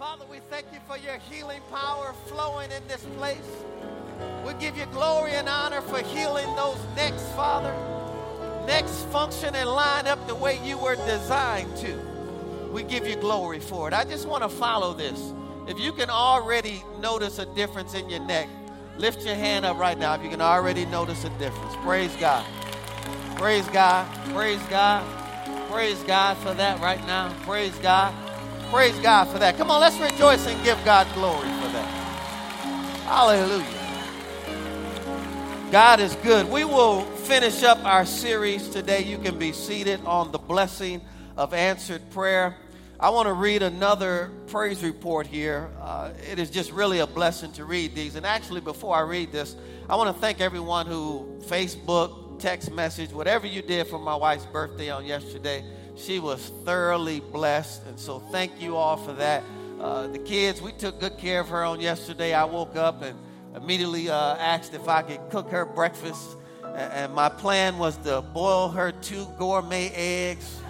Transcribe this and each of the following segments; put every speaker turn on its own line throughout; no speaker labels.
Father, we thank you for your healing power flowing in this place. We give you glory and honor for healing those necks, Father. Necks function and line up the way you were designed to. We give you glory for it. I just want to follow this. If you can already notice a difference in your neck, lift your hand up right now if you can already notice a difference. Praise God. Praise God. Praise God. Praise God for that right now. Praise God. Praise God for that. Come on, let's rejoice and give God glory for that. Hallelujah. God is good. We will finish up our series today. You can be seated on the blessing of answered prayer. I want to read another praise report here. Uh, it is just really a blessing to read these. And actually, before I read this, I want to thank everyone who Facebook, text message, whatever you did for my wife's birthday on yesterday she was thoroughly blessed. And so thank you all for that. Uh, the kids, we took good care of her on yesterday. I woke up and immediately uh, asked if I could cook her breakfast. And, my plan was to boil her two gourmet eggs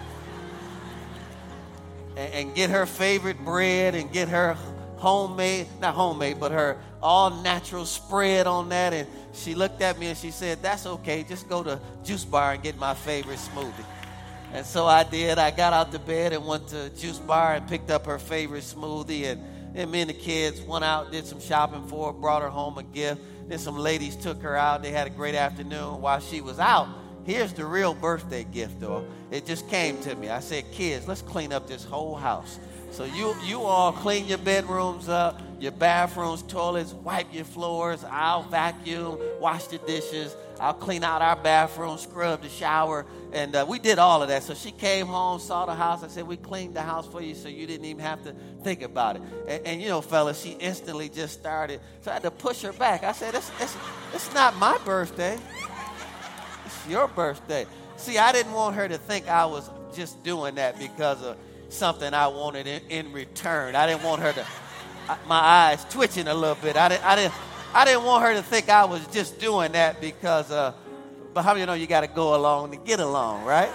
and, and get her favorite bread and get her homemade, not homemade, but her all natural spread on that. And she looked at me and she said, That's okay. Just go to Juice Bar and get my favorite smoothie. And so I did. I got out the bed and went to Juice Bar and picked up her favorite smoothie. And, and me and the kids went out, did some shopping for her, brought her home a gift. Then some ladies took her out. They had a great afternoon. While she was out, here's the real birthday gift, though. It just came to me. I said, kids, let's clean up this whole house. So you you all clean your bedrooms up, your bathrooms, toilets, wipe your floors. I'll vacuum, wash the dishes. I'll clean out our bathroom, scrub the shower, and uh, we did all of that. So she came home, saw the house. I said, "We cleaned the house for you, so you didn't even have to think about it." And, and you know, fellas, she instantly just started. So I had to push her back. I said, "It's it's, it's not my birthday. It's your birthday." See, I didn't want her to think I was just doing that because of something I wanted in, in return. I didn't want her to, my eyes twitching a little bit. I didn't, I didn't, I didn't want her to think I was just doing that because, uh, but how do you know you got to go along to get along, right?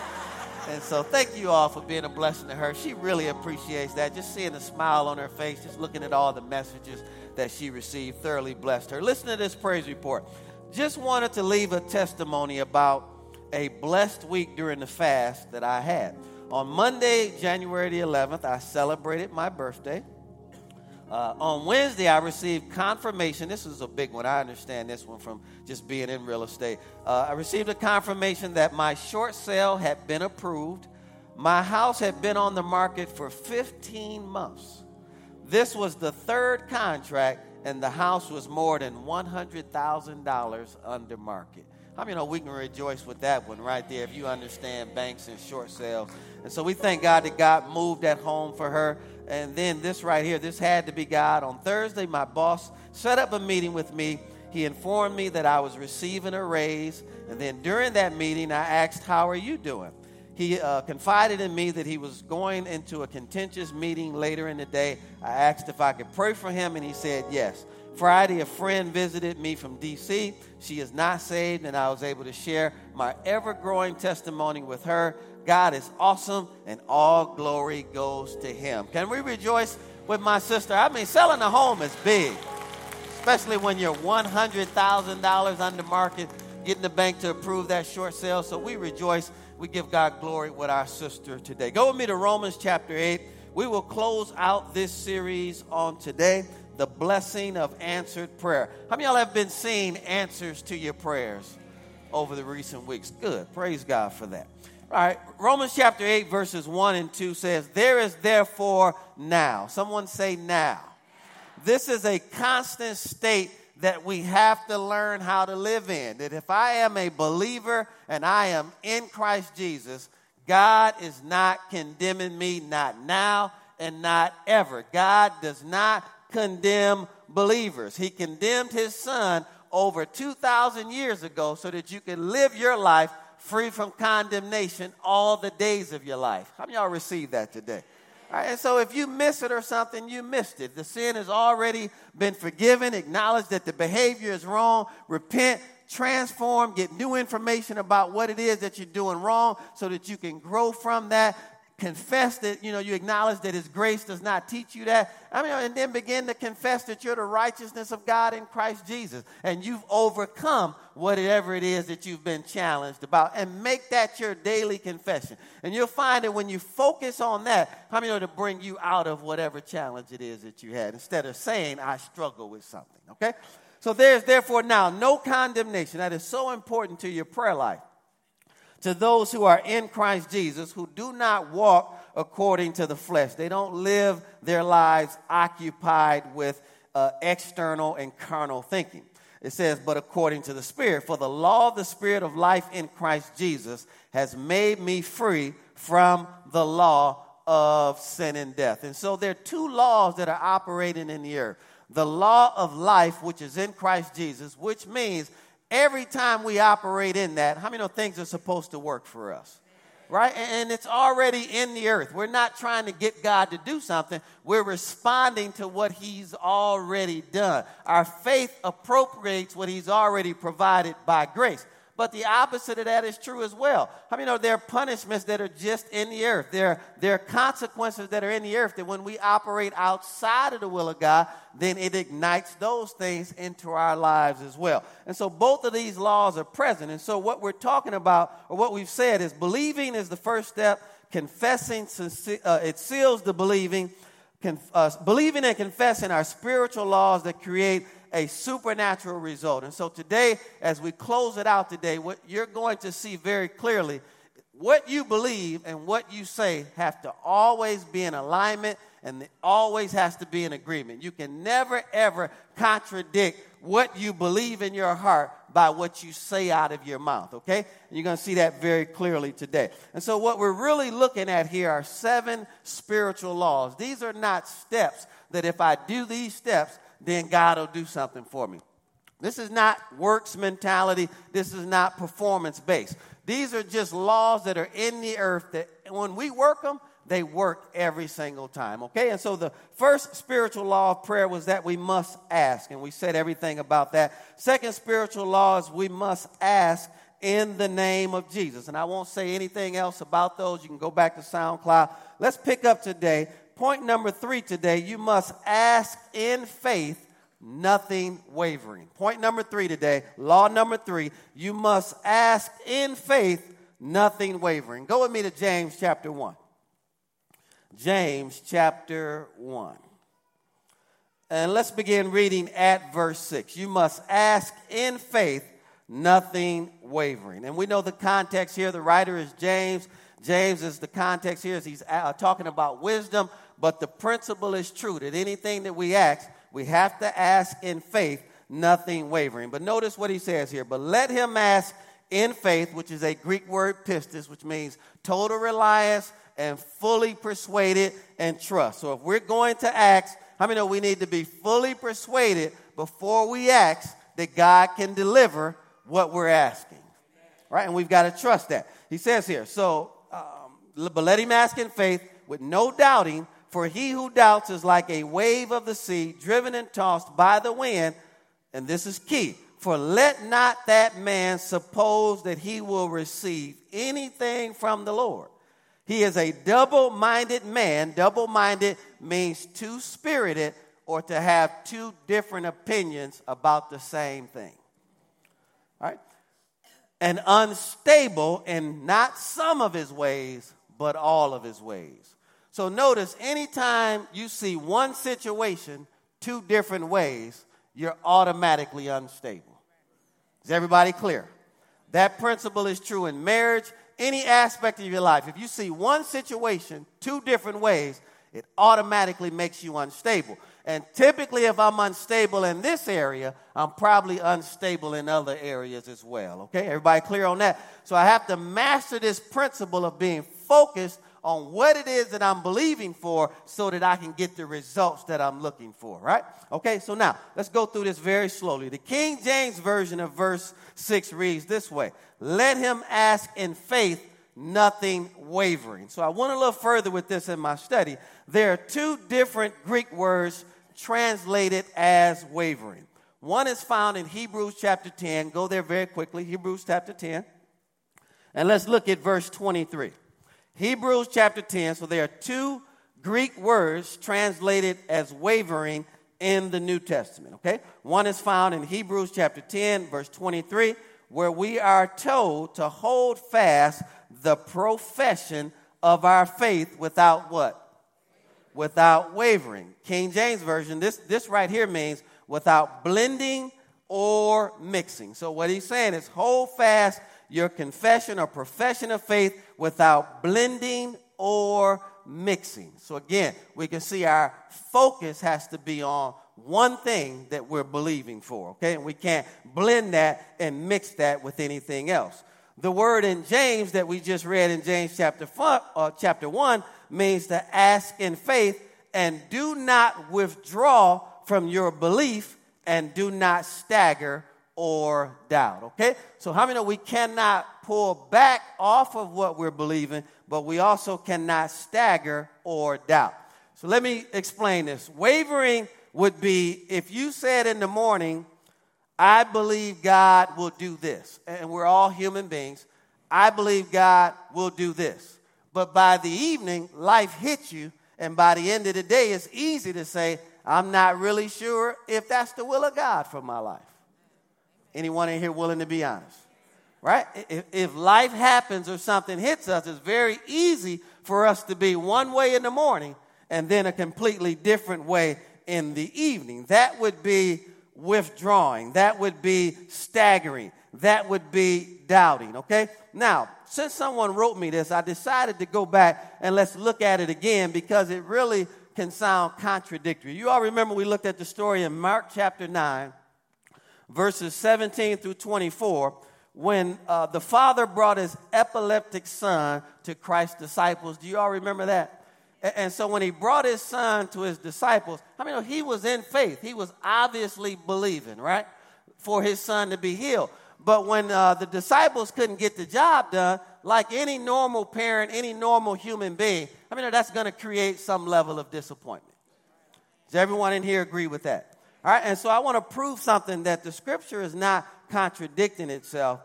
And so thank you all for being a blessing to her. She really appreciates that. Just seeing the smile on her face, just looking at all the messages that she received, thoroughly blessed her. Listen to this praise report. Just wanted to leave a testimony about a blessed week during the fast that I had. On Monday, January the 11th, I celebrated my birthday. Uh, on Wednesday, I received confirmation. This is a big one. I understand this one from just being in real estate. Uh, I received a confirmation that my short sale had been approved. My house had been on the market for 15 months. This was the third contract, and the house was more than $100,000 under market. I mean, know we can rejoice with that one right there if you understand banks and short sales. And so we thank God that God moved that home for her. And then this right here, this had to be God. On Thursday, my boss set up a meeting with me. He informed me that I was receiving a raise. And then during that meeting, I asked, How are you doing? He uh, confided in me that he was going into a contentious meeting later in the day. I asked if I could pray for him, and he said yes. Friday, a friend visited me from DC. She is not saved, and I was able to share my ever growing testimony with her. God is awesome, and all glory goes to Him. Can we rejoice with my sister? I mean, selling a home is big, especially when you're $100,000 under market, getting the bank to approve that short sale. So we rejoice. We give God glory with our sister today. Go with me to Romans chapter 8. We will close out this series on today the blessing of answered prayer. How many y'all have been seeing answers to your prayers over the recent weeks? Good. Praise God for that. All right, Romans chapter 8, verses 1 and 2 says, There is therefore now. Someone say now. This is a constant state that we have to learn how to live in. That if I am a believer and I am in Christ Jesus, God is not condemning me, not now and not ever. God does not condemn believers. He condemned his son over 2,000 years ago so that you can live your life free from condemnation all the days of your life. How many y'all receive that today? All right, and so if you miss it or something, you missed it. The sin has already been forgiven. Acknowledge that the behavior is wrong. Repent, transform, get new information about what it is that you're doing wrong so that you can grow from that confess that, you know, you acknowledge that His grace does not teach you that. I mean, and then begin to confess that you're the righteousness of God in Christ Jesus and you've overcome whatever it is that you've been challenged about and make that your daily confession. And you'll find that when you focus on that, how many know to bring you out of whatever challenge it is that you had instead of saying, I struggle with something, okay? So there's therefore now no condemnation. That is so important to your prayer life to those who are in Christ Jesus who do not walk according to the flesh. They don't live their lives occupied with uh, external and carnal thinking. It says, but according to the Spirit. For the law of the Spirit of life in Christ Jesus has made me free from the law of sin and death. And so there are two laws that are operating in the earth the law of life, which is in Christ Jesus, which means every time we operate in that, how many know things are supposed to work for us? Right? And it's already in the earth. We're not trying to get God to do something. We're responding to what He's already done. Our faith appropriates what He's already provided by grace. But the opposite of that is true as well. I mean, you know, there are punishments that are just in the earth. There, there are consequences that are in the earth that when we operate outside of the will of God, then it ignites those things into our lives as well. And so both of these laws are present. And so what we're talking about, or what we've said, is believing is the first step, confessing, uh, it seals the believing. Conf- uh, believing and confessing are spiritual laws that create a supernatural result. And so today, as we close it out today, what you're going to see very clearly, what you believe and what you say have to always be in alignment and it always has to be in agreement. You can never ever contradict what you believe in your heart by what you say out of your mouth, okay? And you're going to see that very clearly today. And so, what we're really looking at here are seven spiritual laws. These are not steps that if I do these steps, then God will do something for me. This is not works mentality. This is not performance based. These are just laws that are in the earth that when we work them, they work every single time. Okay? And so the first spiritual law of prayer was that we must ask. And we said everything about that. Second spiritual law is we must ask in the name of Jesus. And I won't say anything else about those. You can go back to SoundCloud. Let's pick up today point number three today you must ask in faith, nothing wavering. Point number three today, law number three, you must ask in faith, nothing wavering. Go with me to James chapter 1. James chapter 1. And let's begin reading at verse 6. You must ask in faith, nothing wavering. And we know the context here. The writer is James. James is the context here he's uh, talking about wisdom, but the principle is true that anything that we ask, we have to ask in faith, nothing wavering. But notice what he says here. But let him ask in faith, which is a Greek word pistis, which means total reliance and fully persuaded and trust. So if we're going to ask, how many know we need to be fully persuaded before we ask that God can deliver what we're asking? Right? And we've got to trust that. He says here, so, um, but let him ask in faith with no doubting, for he who doubts is like a wave of the sea, driven and tossed by the wind. And this is key. For let not that man suppose that he will receive anything from the Lord. He is a double minded man. Double minded means two spirited or to have two different opinions about the same thing. All right? And unstable in not some of his ways, but all of his ways. So notice anytime you see one situation two different ways, you're automatically unstable. Is everybody clear? That principle is true in marriage, any aspect of your life. If you see one situation two different ways, it automatically makes you unstable. And typically, if I'm unstable in this area, I'm probably unstable in other areas as well. Okay, everybody clear on that? So I have to master this principle of being focused on what it is that I'm believing for so that I can get the results that I'm looking for, right? Okay, so now let's go through this very slowly. The King James Version of verse 6 reads this way Let him ask in faith, nothing wavering. So I went a little further with this in my study. There are two different Greek words translated as wavering. One is found in Hebrews chapter 10. Go there very quickly, Hebrews chapter 10. And let's look at verse 23. Hebrews chapter 10. So there are two Greek words translated as wavering in the New Testament, okay? One is found in Hebrews chapter 10, verse 23, where we are told to hold fast the profession of our faith without what? Without wavering. King James Version, this, this right here means without blending or mixing. So what he's saying is hold fast your confession or profession of faith without blending or mixing. So again, we can see our focus has to be on one thing that we're believing for, okay? And we can't blend that and mix that with anything else. The word in James that we just read in James chapter, uh, chapter 1 means to ask in faith and do not withdraw from your belief and do not stagger or doubt. Okay? So, how many know we cannot pull back off of what we're believing, but we also cannot stagger or doubt? So, let me explain this. Wavering would be if you said in the morning, I believe God will do this, and we're all human beings. I believe God will do this. But by the evening, life hits you, and by the end of the day, it's easy to say, I'm not really sure if that's the will of God for my life. Anyone in here willing to be honest? Right? If, if life happens or something hits us, it's very easy for us to be one way in the morning and then a completely different way in the evening. That would be withdrawing. That would be staggering. That would be doubting. Okay? Now, since someone wrote me this, I decided to go back and let's look at it again because it really can sound contradictory. You all remember we looked at the story in Mark chapter 9 verses 17 through 24, when uh, the father brought his epileptic son to Christ's disciples. Do you all remember that? And, and so when he brought his son to his disciples, I mean, he was in faith. He was obviously believing, right? For his son to be healed. But when uh, the disciples couldn't get the job done, like any normal parent, any normal human being, I mean, that's going to create some level of disappointment. Does everyone in here agree with that? All right, and so I want to prove something that the scripture is not contradicting itself.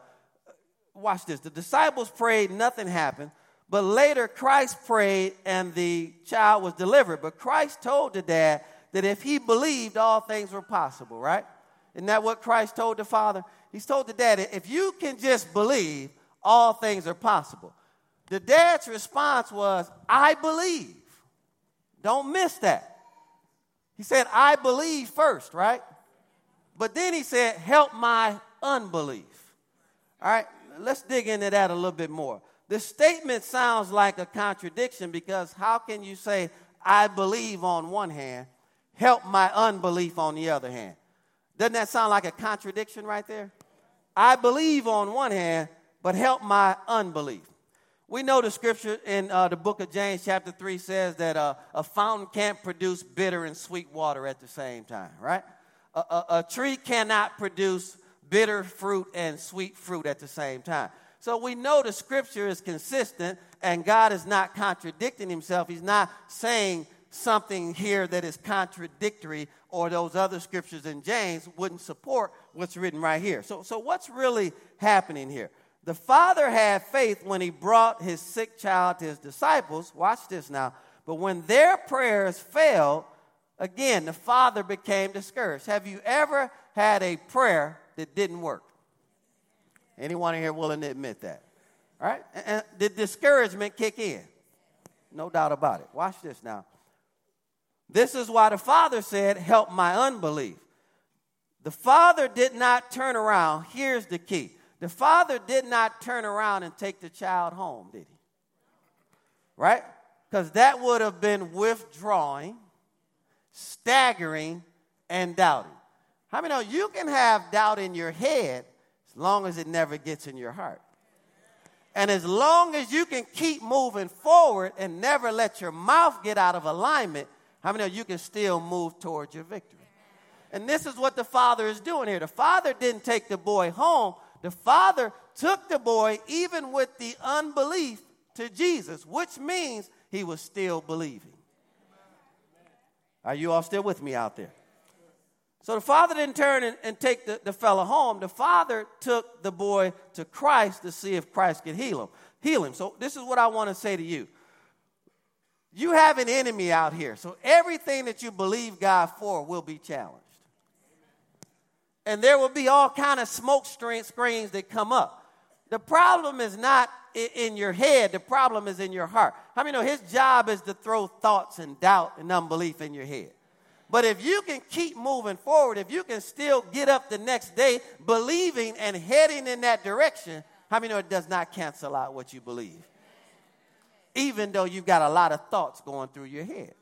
Watch this. The disciples prayed, nothing happened. But later, Christ prayed and the child was delivered. But Christ told the dad that if he believed, all things were possible, right? Isn't that what Christ told the father? He's told the dad, if you can just believe, all things are possible. The dad's response was, I believe. Don't miss that. He said, I believe first, right? But then he said, help my unbelief. All right, let's dig into that a little bit more. The statement sounds like a contradiction because how can you say, I believe on one hand, help my unbelief on the other hand? Doesn't that sound like a contradiction right there? I believe on one hand, but help my unbelief. We know the scripture in uh, the book of James, chapter 3, says that uh, a fountain can't produce bitter and sweet water at the same time, right? A, a, a tree cannot produce bitter fruit and sweet fruit at the same time. So we know the scripture is consistent and God is not contradicting himself. He's not saying something here that is contradictory or those other scriptures in James wouldn't support what's written right here. So, so what's really happening here? The father had faith when he brought his sick child to his disciples. Watch this now. But when their prayers failed, again, the father became discouraged. Have you ever had a prayer that didn't work? Anyone here willing to admit that? All right? And did discouragement kick in? No doubt about it. Watch this now. This is why the father said, Help my unbelief. The father did not turn around. Here's the key the father did not turn around and take the child home, did he? Right? Because that would have been withdrawing, staggering, and doubting. How many know you can have doubt in your head as long as it never gets in your heart? And as long as you can keep moving forward and never let your mouth get out of alignment, how many know you can still move towards your victory? And this is what the father is doing here. The father didn't take the boy home the father took the boy, even with the unbelief, to Jesus, which means he was still believing. Are you all still with me out there? So the father didn't turn and, and take the, the fellow home. The father took the boy to Christ to see if Christ could heal him. heal him. So, this is what I want to say to you. You have an enemy out here. So, everything that you believe God for will be challenged. And there will be all kind of smoke screens that come up. The problem is not in your head, the problem is in your heart. How many know his job is to throw thoughts and doubt and unbelief in your head? But if you can keep moving forward, if you can still get up the next day believing and heading in that direction, how many know it does not cancel out what you believe? Even though you've got a lot of thoughts going through your head.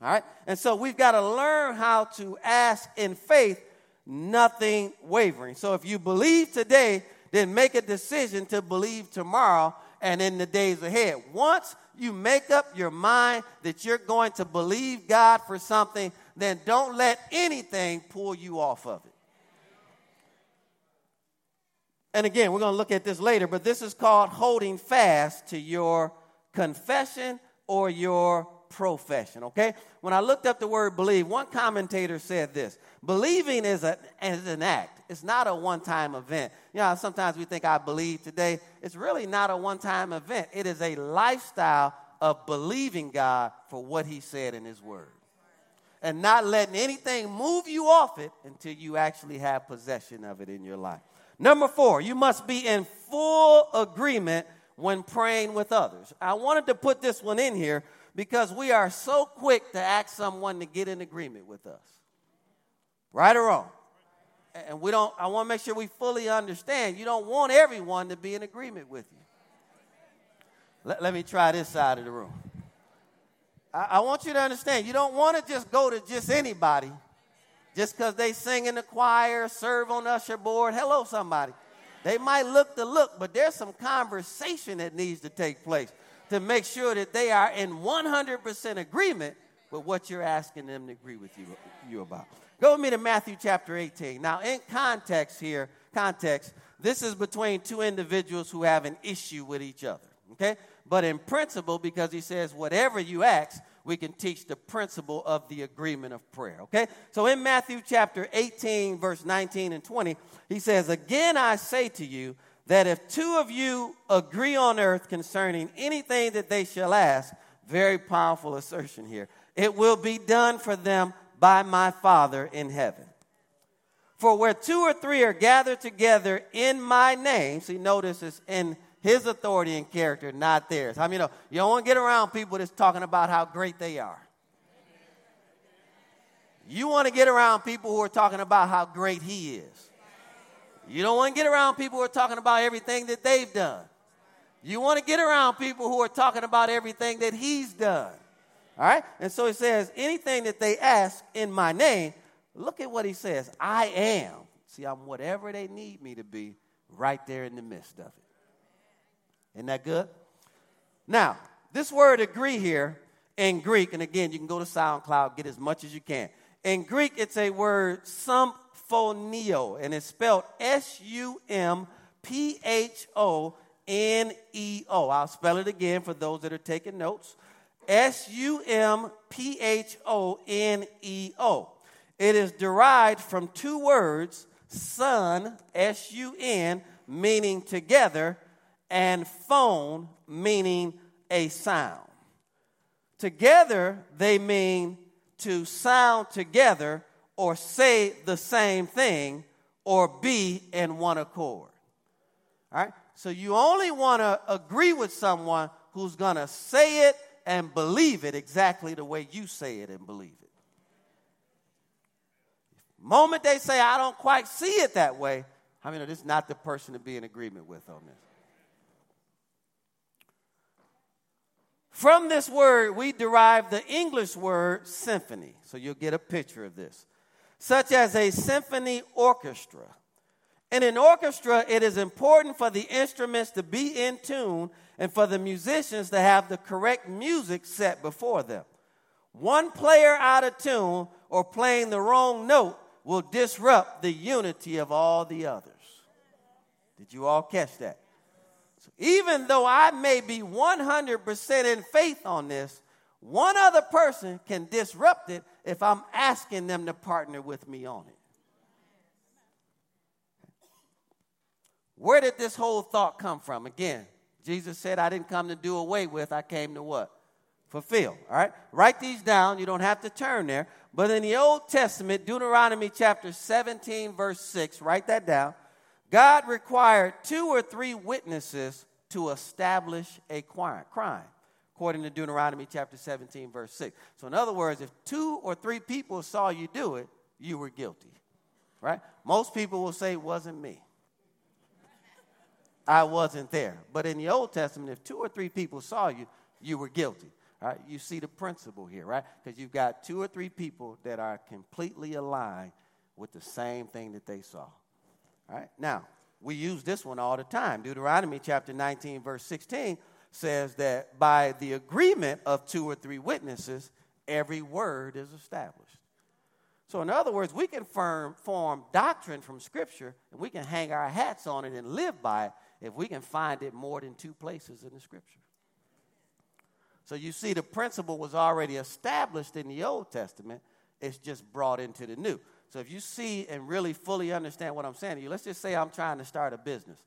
All right? And so we've got to learn how to ask in faith, nothing wavering. So if you believe today, then make a decision to believe tomorrow and in the days ahead. Once you make up your mind that you're going to believe God for something, then don't let anything pull you off of it. And again, we're going to look at this later, but this is called holding fast to your confession or your profession, okay? When I looked up the word believe, one commentator said this believing is, a, is an act, it's not a one time event. You know, sometimes we think I believe today. It's really not a one time event, it is a lifestyle of believing God for what He said in His Word. And not letting anything move you off it until you actually have possession of it in your life. Number four, you must be in full agreement when praying with others. I wanted to put this one in here because we are so quick to ask someone to get in agreement with us. Right or wrong? And we don't, I want to make sure we fully understand. You don't want everyone to be in agreement with you. Let, let me try this side of the room. I, I want you to understand, you don't want to just go to just anybody just because they sing in the choir, serve on usher board. Hello, somebody. They might look the look, but there's some conversation that needs to take place to make sure that they are in 100% agreement with what you're asking them to agree with you, you about. Go with me to Matthew chapter 18. Now, in context here, context, this is between two individuals who have an issue with each other. Okay? But in principle, because he says, whatever you ask, we can teach the principle of the agreement of prayer. Okay? So in Matthew chapter 18, verse 19 and 20, he says, Again I say to you that if two of you agree on earth concerning anything that they shall ask, very powerful assertion here, it will be done for them by my Father in heaven. For where two or three are gathered together in my name, see, notice it's in his authority and character, not theirs. I many know you don't want to get around people that's talking about how great they are? You want to get around people who are talking about how great he is. You don't want to get around people who are talking about everything that they've done. You want to get around people who are talking about everything that he's done. All right? And so he says, anything that they ask in my name, look at what he says I am. See, I'm whatever they need me to be right there in the midst of it. Isn't that good? Now, this word agree here in Greek, and again, you can go to SoundCloud, get as much as you can. In Greek, it's a word sumphoneo, and it's spelled S U M P H O N E O. I'll spell it again for those that are taking notes. S U M P H O N E O. It is derived from two words, sun, S U N, meaning together, and phone, meaning a sound. Together, they mean to sound together or say the same thing or be in one accord. All right? So you only want to agree with someone who's going to say it and believe it exactly the way you say it and believe it. Moment they say, I don't quite see it that way, I mean, this is not the person to be in agreement with on this. From this word, we derive the English word symphony. So you'll get a picture of this. Such as a symphony orchestra. In an orchestra, it is important for the instruments to be in tune and for the musicians to have the correct music set before them. One player out of tune or playing the wrong note will disrupt the unity of all the others. Did you all catch that? So even though I may be 100% in faith on this, one other person can disrupt it if I'm asking them to partner with me on it. Where did this whole thought come from? Again, Jesus said, I didn't come to do away with, I came to what? Fulfill. All right? Write these down. You don't have to turn there. But in the Old Testament, Deuteronomy chapter 17, verse 6, write that down. God required two or three witnesses to establish a crime, according to Deuteronomy chapter 17, verse 6. So, in other words, if two or three people saw you do it, you were guilty. Right? Most people will say, it wasn't me. I wasn't there. But in the Old Testament, if two or three people saw you, you were guilty. Right? You see the principle here, right? Because you've got two or three people that are completely aligned with the same thing that they saw. Right? Now, we use this one all the time. Deuteronomy chapter 19, verse 16 says that by the agreement of two or three witnesses, every word is established. So, in other words, we can firm, form doctrine from Scripture and we can hang our hats on it and live by it if we can find it more than two places in the Scripture. So, you see, the principle was already established in the Old Testament, it's just brought into the New. So if you see and really fully understand what I'm saying to you, let's just say I'm trying to start a business.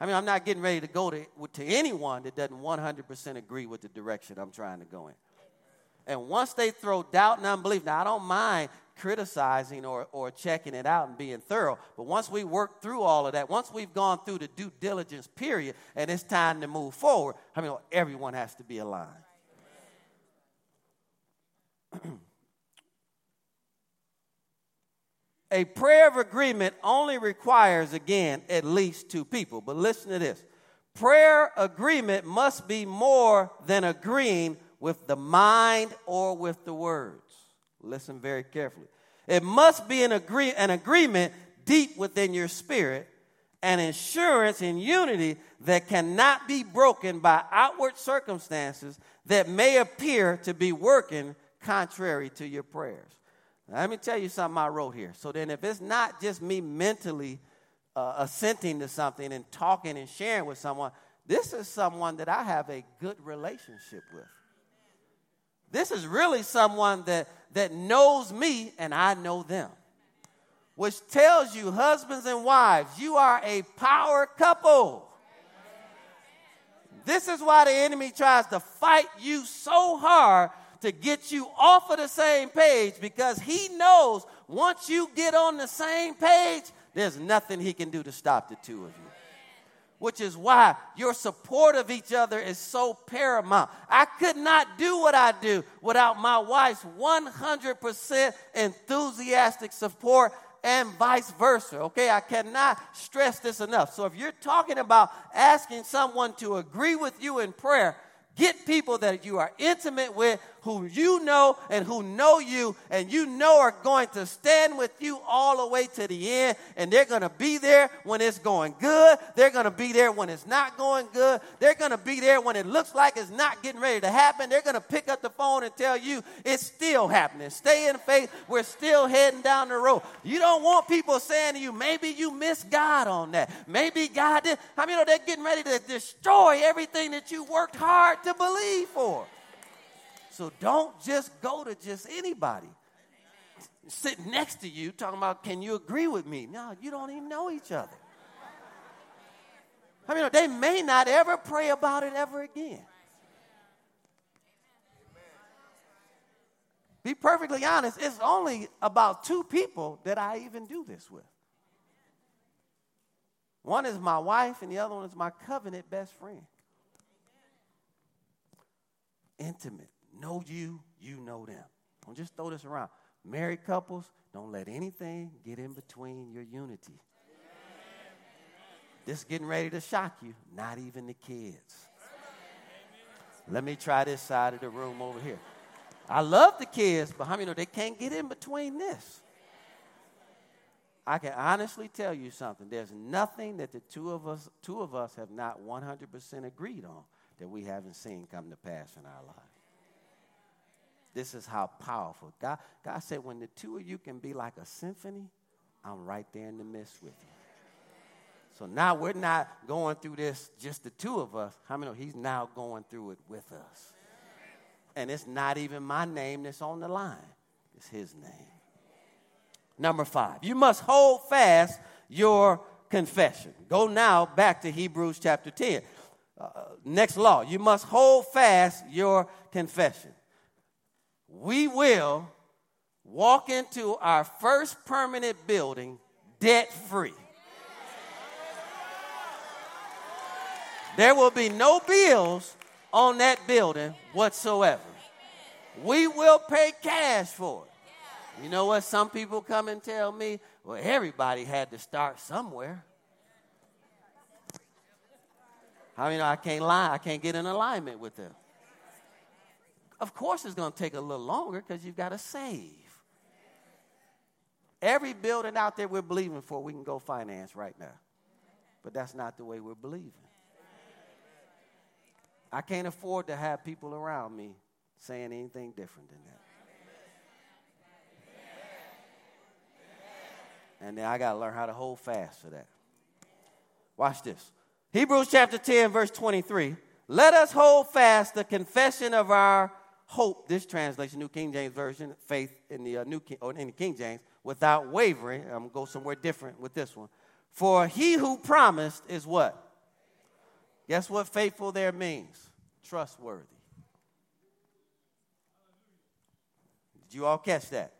I mean, I'm not getting ready to go to, to anyone that doesn't 100% agree with the direction I'm trying to go in. And once they throw doubt and unbelief, now I don't mind criticizing or, or checking it out and being thorough, but once we work through all of that, once we've gone through the due diligence period and it's time to move forward, I mean, everyone has to be aligned. A prayer of agreement only requires, again, at least two people. But listen to this prayer agreement must be more than agreeing with the mind or with the words. Listen very carefully. It must be an, agree- an agreement deep within your spirit, an assurance in unity that cannot be broken by outward circumstances that may appear to be working contrary to your prayers. Now, let me tell you something I wrote here. So then, if it's not just me mentally uh, assenting to something and talking and sharing with someone, this is someone that I have a good relationship with. This is really someone that, that knows me and I know them. Which tells you, husbands and wives, you are a power couple. This is why the enemy tries to fight you so hard to get you off of the same page because he knows once you get on the same page, there's nothing he can do to stop the two of you. Which is why your support of each other is so paramount. I could not do what I do without my wife's 100% enthusiastic support and vice versa. Okay, I cannot stress this enough. So if you're talking about asking someone to agree with you in prayer, Get people that you are intimate with, who you know and who know you, and you know are going to stand with you all the way to the end. And they're going to be there when it's going good. They're going to be there when it's not going good. They're going to be there when it looks like it's not getting ready to happen. They're going to pick up the phone and tell you it's still happening. Stay in faith. We're still heading down the road. You don't want people saying to you, maybe you missed God on that. Maybe God did. I mean, you know, they're getting ready to destroy everything that you worked hard to believe for. So don't just go to just anybody. Sitting next to you talking about, can you agree with me? No, you don't even know each other. I mean, they may not ever pray about it ever again. Be perfectly honest, it's only about two people that I even do this with. One is my wife, and the other one is my covenant best friend intimate. Know you, you know them. Don't just throw this around. Married couples, don't let anything get in between your unity. This getting ready to shock you, not even the kids. Let me try this side of the room over here. I love the kids, but how many know they can't get in between this? I can honestly tell you something. There's nothing that the two of us, two of us have not 100% agreed on that we haven't seen come to pass in our lives. This is how powerful. God, God said, when the two of you can be like a symphony, I'm right there in the midst with you. So now we're not going through this just the two of us. How many know he's now going through it with us? And it's not even my name that's on the line, it's his name. Number five, you must hold fast your confession. Go now back to Hebrews chapter 10. uh, next law. You must hold fast your confession. We will walk into our first permanent building debt free. There will be no bills on that building whatsoever. We will pay cash for it. You know what? Some people come and tell me, well, everybody had to start somewhere. I mean, I can't lie. I can't get in alignment with them. Of course, it's going to take a little longer because you've got to save. Every building out there we're believing for, we can go finance right now. But that's not the way we're believing. I can't afford to have people around me saying anything different than that. And then I got to learn how to hold fast for that. Watch this. Hebrews chapter 10, verse 23. Let us hold fast the confession of our hope. This translation, New King James Version, faith in the uh, New King, or in the King James, without wavering. I'm going to go somewhere different with this one. For he who promised is what? Guess what faithful there means? Trustworthy. Did you all catch that?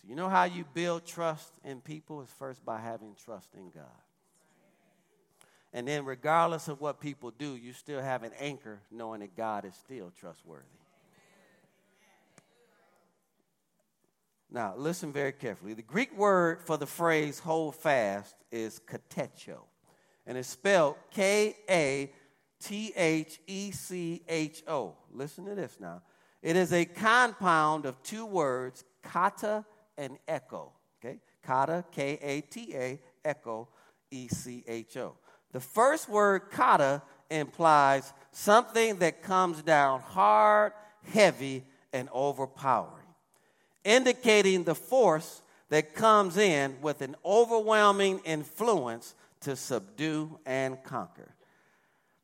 So, you know how you build trust in people is first by having trust in God. And then, regardless of what people do, you still have an anchor knowing that God is still trustworthy. Now, listen very carefully. The Greek word for the phrase hold fast is katecho, and it's spelled K A T H E C H O. Listen to this now. It is a compound of two words, kata and echo. Okay? Kata, K A T A, echo, E C H O. The first word, kata, implies something that comes down hard, heavy, and overpowering, indicating the force that comes in with an overwhelming influence to subdue and conquer.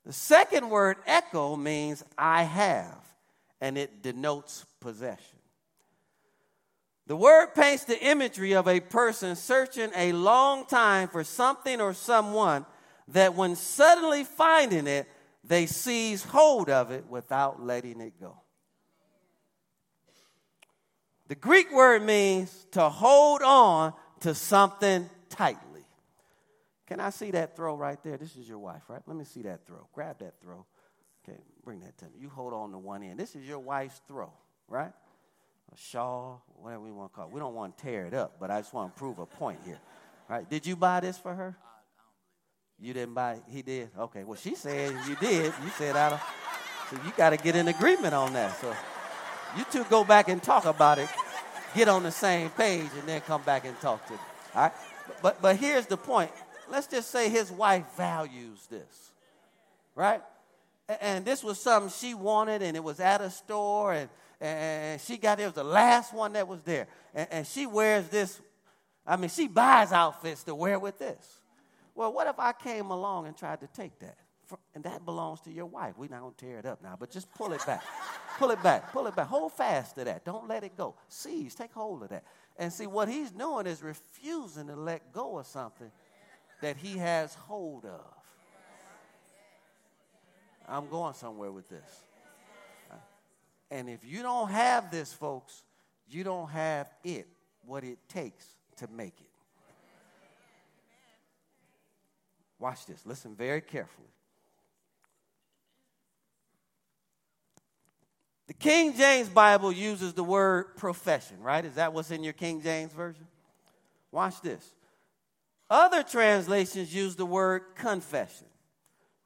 The second word, echo, means I have, and it denotes possession. The word paints the imagery of a person searching a long time for something or someone that when suddenly finding it, they seize hold of it without letting it go. The Greek word means to hold on to something tightly. Can I see that throw right there? This is your wife, right? Let me see that throw. Grab that throw. Okay, bring that to me. You hold on to one end. This is your wife's throw, right? A shawl, whatever we want to call it. We don't want to tear it up, but I just want to prove a point here. Right? Did you buy this for her? You didn't buy it? He did? Okay. Well, she said you did. You said I don't. So you got to get an agreement on that. So you two go back and talk about it. Get on the same page and then come back and talk to me. All right? But, but here's the point. Let's just say his wife values this, right? And this was something she wanted, and it was at a store, and, and she got it. It was the last one that was there. And, and she wears this. I mean, she buys outfits to wear with this. Well, what if I came along and tried to take that? And that belongs to your wife. We're not going to tear it up now, but just pull it back. pull it back. Pull it back. Hold fast to that. Don't let it go. Seize. Take hold of that. And see, what he's doing is refusing to let go of something that he has hold of. I'm going somewhere with this. And if you don't have this, folks, you don't have it, what it takes to make it. Watch this. Listen very carefully. The King James Bible uses the word profession, right? Is that what's in your King James Version? Watch this. Other translations use the word confession,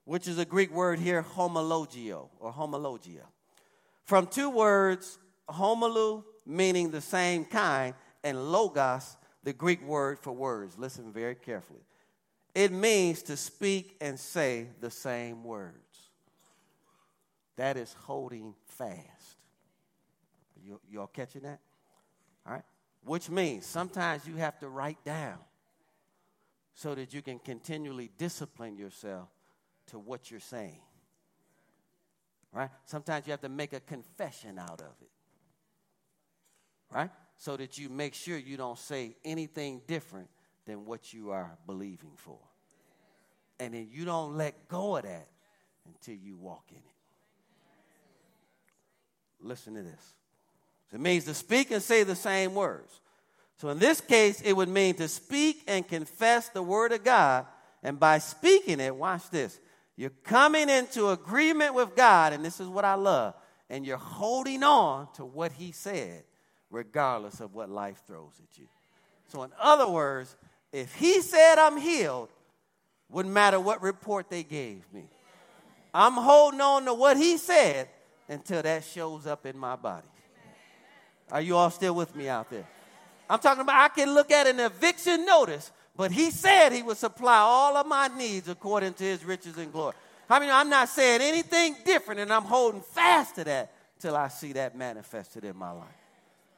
which is a Greek word here, homologio or homologia. From two words, homolu, meaning the same kind, and logos, the Greek word for words. Listen very carefully. It means to speak and say the same words. That is holding fast. You, you all catching that? All right. Which means sometimes you have to write down so that you can continually discipline yourself to what you're saying. Right? Sometimes you have to make a confession out of it. Right? So that you make sure you don't say anything different than what you are believing for. And then you don't let go of that until you walk in it. Listen to this. It means to speak and say the same words. So in this case, it would mean to speak and confess the word of God. And by speaking it, watch this. You're coming into agreement with God, and this is what I love. And you're holding on to what He said, regardless of what life throws at you. So, in other words, if He said I'm healed, wouldn't matter what report they gave me. I'm holding on to what He said until that shows up in my body. Are you all still with me out there? I'm talking about I can look at an eviction notice, but he said he would supply all of my needs according to his riches and glory. I mean, I'm not saying anything different, and I'm holding fast to that till I see that manifested in my life.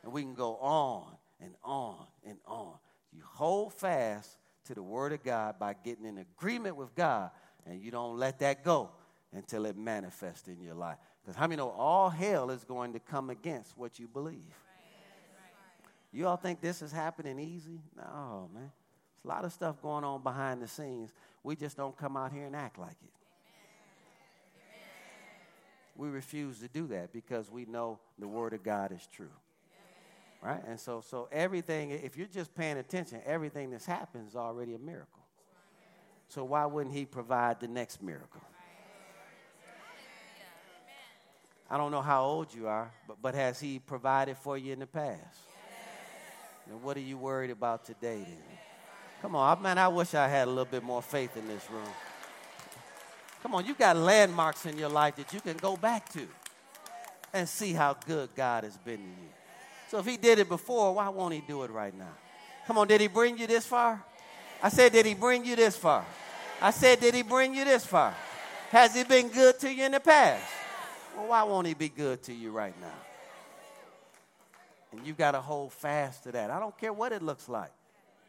And we can go on and on and on. You hold fast to the word of God by getting in agreement with God, and you don't let that go until it manifests in your life. Because how many know all hell is going to come against what you believe? You all think this is happening easy? No, man. There's a lot of stuff going on behind the scenes. We just don't come out here and act like it. We refuse to do that because we know the word of God is true. Right? And so so everything if you're just paying attention, everything that's happened is already a miracle. So why wouldn't he provide the next miracle? I don't know how old you are, but, but has He provided for you in the past? And what are you worried about today then? Come on, man, I wish I had a little bit more faith in this room. Come on, you've got landmarks in your life that you can go back to and see how good God has been to you. So if He did it before, why won't He do it right now? Come on, did He bring you this far? I said, did He bring you this far? I said, did He bring you this far? Has He been good to you in the past? Well, why won't he be good to you right now? And you got to hold fast to that. I don't care what it looks like.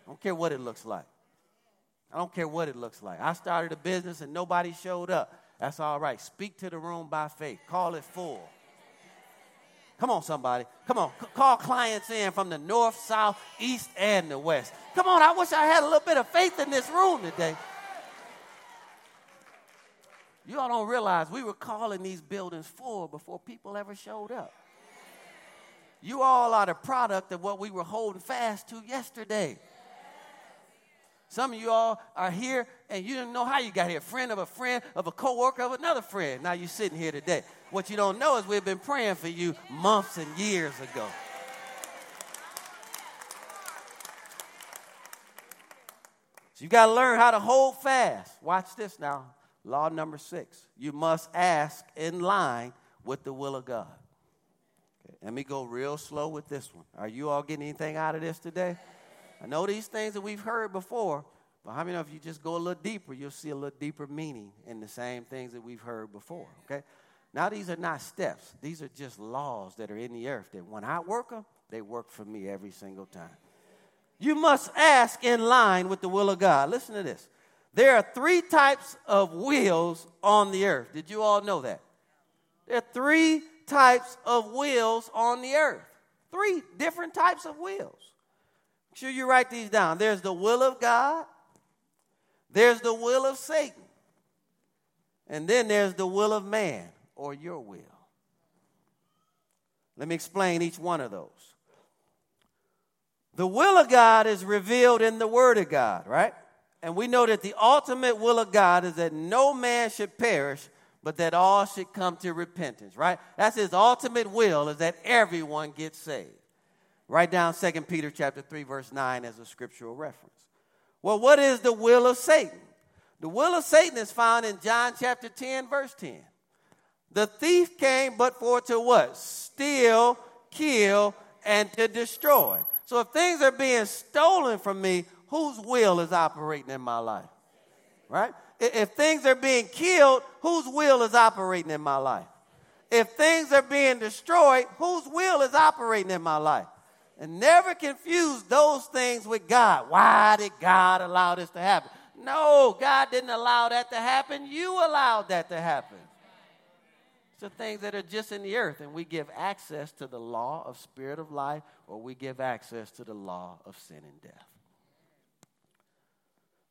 I don't care what it looks like. I don't care what it looks like. I started a business and nobody showed up. That's all right. Speak to the room by faith. Call it full. Come on, somebody. Come on. C- call clients in from the north, south, east, and the west. Come on. I wish I had a little bit of faith in this room today. You all don't realize we were calling these buildings full before people ever showed up. You all are the product of what we were holding fast to yesterday. Some of you all are here and you didn't know how you got here. Friend of a friend of a coworker of another friend. Now you're sitting here today. What you don't know is we've been praying for you months and years ago. So you got to learn how to hold fast. Watch this now. Law number six you must ask in line with the will of God. Okay, let me go real slow with this one. Are you all getting anything out of this today? I know these things that we've heard before, but how many of you just go a little deeper, you'll see a little deeper meaning in the same things that we've heard before, okay? Now, these are not steps, these are just laws that are in the earth that when I work them, they work for me every single time. You must ask in line with the will of God. Listen to this. There are three types of wheels on the earth. Did you all know that? There are three types of wheels on the earth. Three different types of wheels. Make sure you write these down. There's the will of God, there's the will of Satan, and then there's the will of man or your will. Let me explain each one of those. The will of God is revealed in the Word of God, right? And we know that the ultimate will of God is that no man should perish, but that all should come to repentance, right? That's his ultimate will is that everyone gets saved. Write down 2 Peter chapter 3 verse 9 as a scriptural reference. Well, what is the will of Satan? The will of Satan is found in John chapter 10 verse 10. The thief came but for to what? Steal, kill, and to destroy. So if things are being stolen from me, whose will is operating in my life? Right? If things are being killed, whose will is operating in my life? If things are being destroyed, whose will is operating in my life? And never confuse those things with God. Why did God allow this to happen? No, God didn't allow that to happen. You allowed that to happen. It's the things that are just in the earth, and we give access to the law of spirit of life, or we give access to the law of sin and death.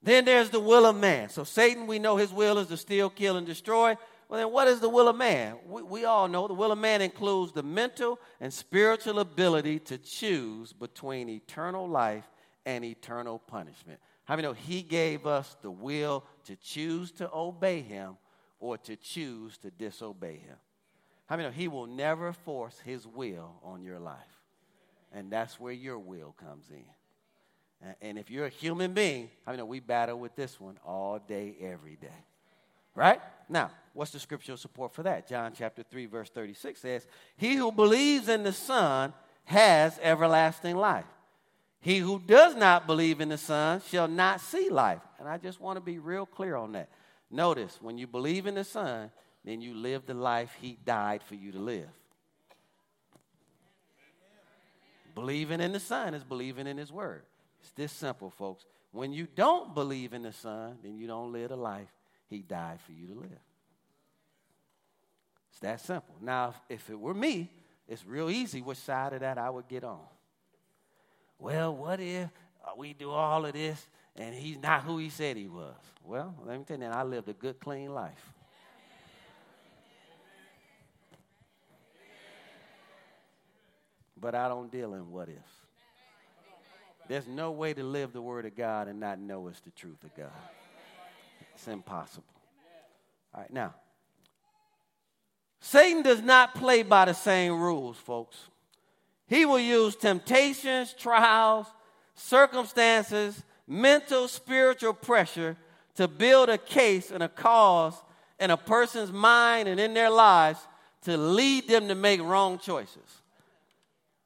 Then there's the will of man. So Satan, we know his will is to steal, kill, and destroy. Well, then what is the will of man? We, we, all know the will of man includes the mental and spiritual ability to choose between eternal life and eternal punishment. How many know he gave us the will to choose to obey him or to choose to disobey him? How many know he will never force his will on your life? And that's where your will comes in. And if you're a human being, I mean, we battle with this one all day, every day. Right? Now, what's the scriptural support for that? John chapter 3, verse 36 says, He who believes in the Son has everlasting life. He who does not believe in the Son shall not see life. And I just want to be real clear on that. Notice, when you believe in the Son, then you live the life He died for you to live. Believing in the Son is believing in His Word. It's this simple, folks. When you don't believe in the Son, then you don't live the life He died for you to live. It's that simple. Now, if it were me, it's real easy which side of that I would get on. Well, what if uh, we do all of this and he's not who he said he was? Well, let me tell you, I lived a good, clean life. But I don't deal in what if. There's no way to live the Word of God and not know it's the truth of God. It's impossible. All right, now, Satan does not play by the same rules, folks. He will use temptations, trials, circumstances, mental, spiritual pressure to build a case and a cause in a person's mind and in their lives to lead them to make wrong choices.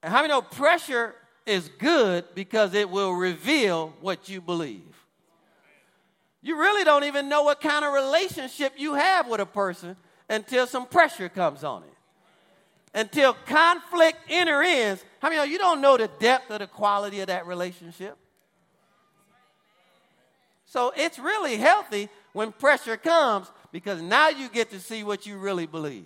And how many know pressure is good because it will reveal what you believe. You really don't even know what kind of relationship you have with a person until some pressure comes on it. Until conflict enters in. How many of you don't know the depth or the quality of that relationship? So it's really healthy when pressure comes because now you get to see what you really believe.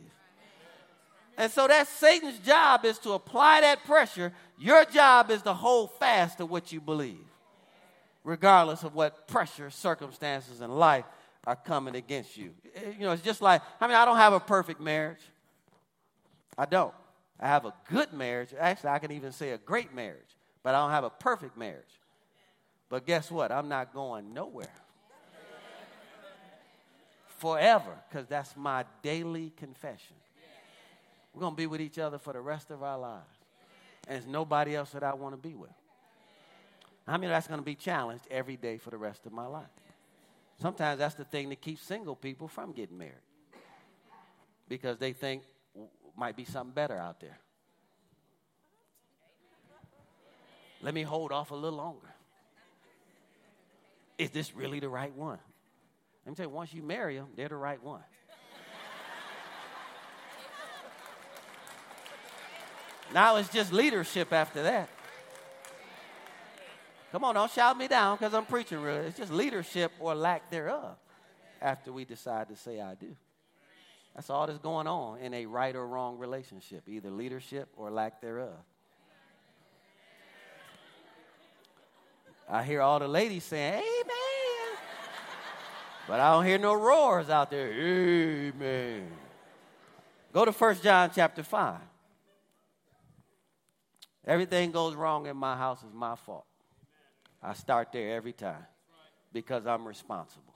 And so that's Satan's job is to apply that pressure. Your job is to hold fast to what you believe, regardless of what pressure, circumstances, in life are coming against you. Eh, you know, it's just like, I mean, I don't have a perfect marriage. I don't. I have a good marriage. Actually, I can even say a great marriage, but I don't have a perfect marriage. But guess what? I'm not going nowhere forever because that's my daily confession. We're going to be with each other for the rest of our lives. And there's nobody else that I want to be with. I mean, that's going to be challenged every day for the rest of my life. Sometimes that's the thing that keeps single people from getting married because they think might be something better out there. Let me hold off a little longer. Is this really the right one? Let me tell you, once you marry them, they're the right one. Now it's just leadership after that. Come on, don't shout me down because I'm preaching real. It's just leadership or lack thereof after we decide to say I do. That's all that's going on in a right or wrong relationship, either leadership or lack thereof. I hear all the ladies saying, Amen. but I don't hear no roars out there. Amen. Go to 1 John chapter 5. Everything goes wrong in my house is my fault. I start there every time because I'm responsible.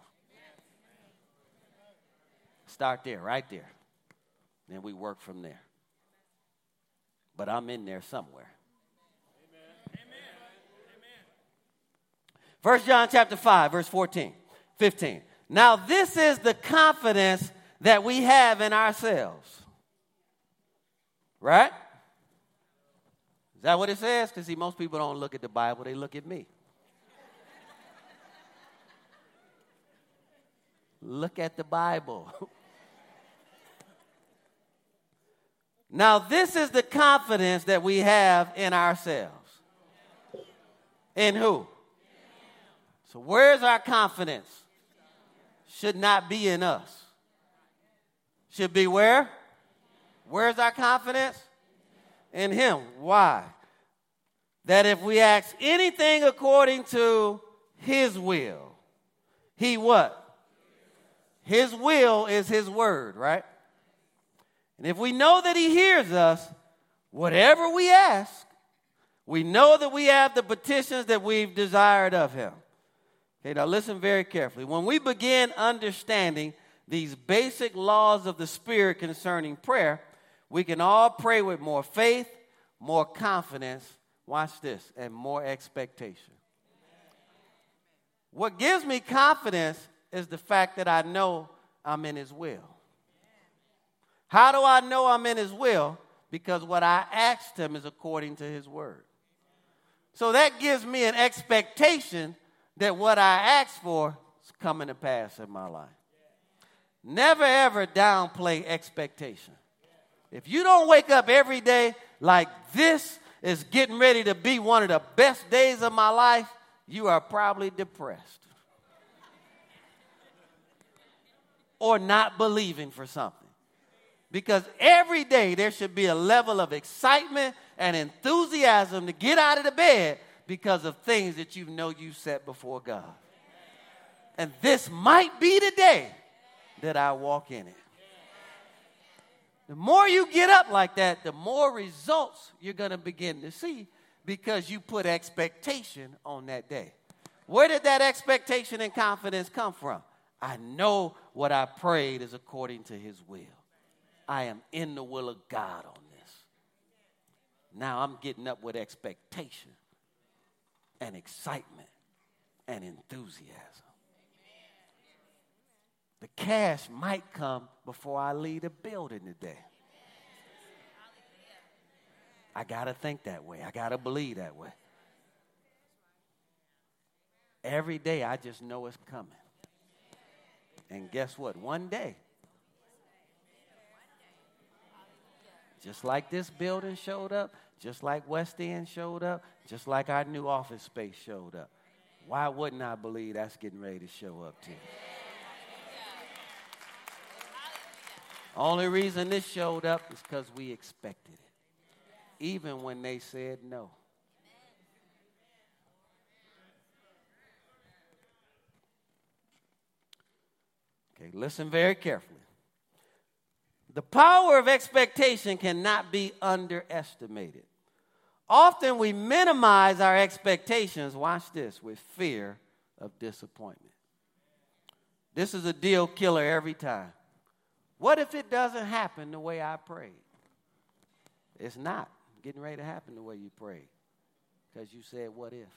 Start there, right there. Then we work from there. But I'm in there somewhere. First John chapter 5, verse 14, 15. Now this is the confidence that we have in ourselves. Right? Is that what it says? Because, see, most people don't look at the Bible, they look at me. Look at the Bible. now, this is the confidence that we have in ourselves. In who? So, where's our confidence? Should not be in us. Should be where? Where's our confidence? in him. Why? That if we ask anything according to his will, He what? His will is his word, right? And if we know that he hears us, whatever we ask, we know that we have the petitions that we've desired of him. Okay, now listen very carefully. When we begin understanding these basic laws of the Spirit concerning prayer, we can all pray with more faith, more confidence, watch this, and more expectation. What gives me confidence is the fact that I know I'm in His will. How do I know I'm in His will? Because what I asked Him is according to His word. So that gives me an expectation that what I asked for is coming to pass in my life. Never ever downplay expectation. If you don't wake up every day like this is getting ready to be one of the best days of my life, you are probably depressed or not believing for something. Because every day there should be a level of excitement and enthusiasm to get out of the bed because of things that you know you set before God. And this might be the day that I walk in it. The more you get up like that, the more results you're going to begin to see because you put expectation on that day. Where did that expectation and confidence come from? I know what I prayed is according to his will. I am in the will of God on this. Now I'm getting up with expectation and excitement and enthusiasm. The cash might come before I leave the building today. I got to think that way. I got to believe that way. Every day I just know it's coming. And guess what? One day, just like this building showed up, just like West End showed up, just like our new office space showed up, why wouldn't I believe that's getting ready to show up too? Only reason this showed up is because we expected it, even when they said no. Okay, listen very carefully. The power of expectation cannot be underestimated. Often we minimize our expectations, watch this, with fear of disappointment. This is a deal killer every time. What if it doesn't happen the way I prayed? It's not getting ready to happen the way you prayed because you said, What if?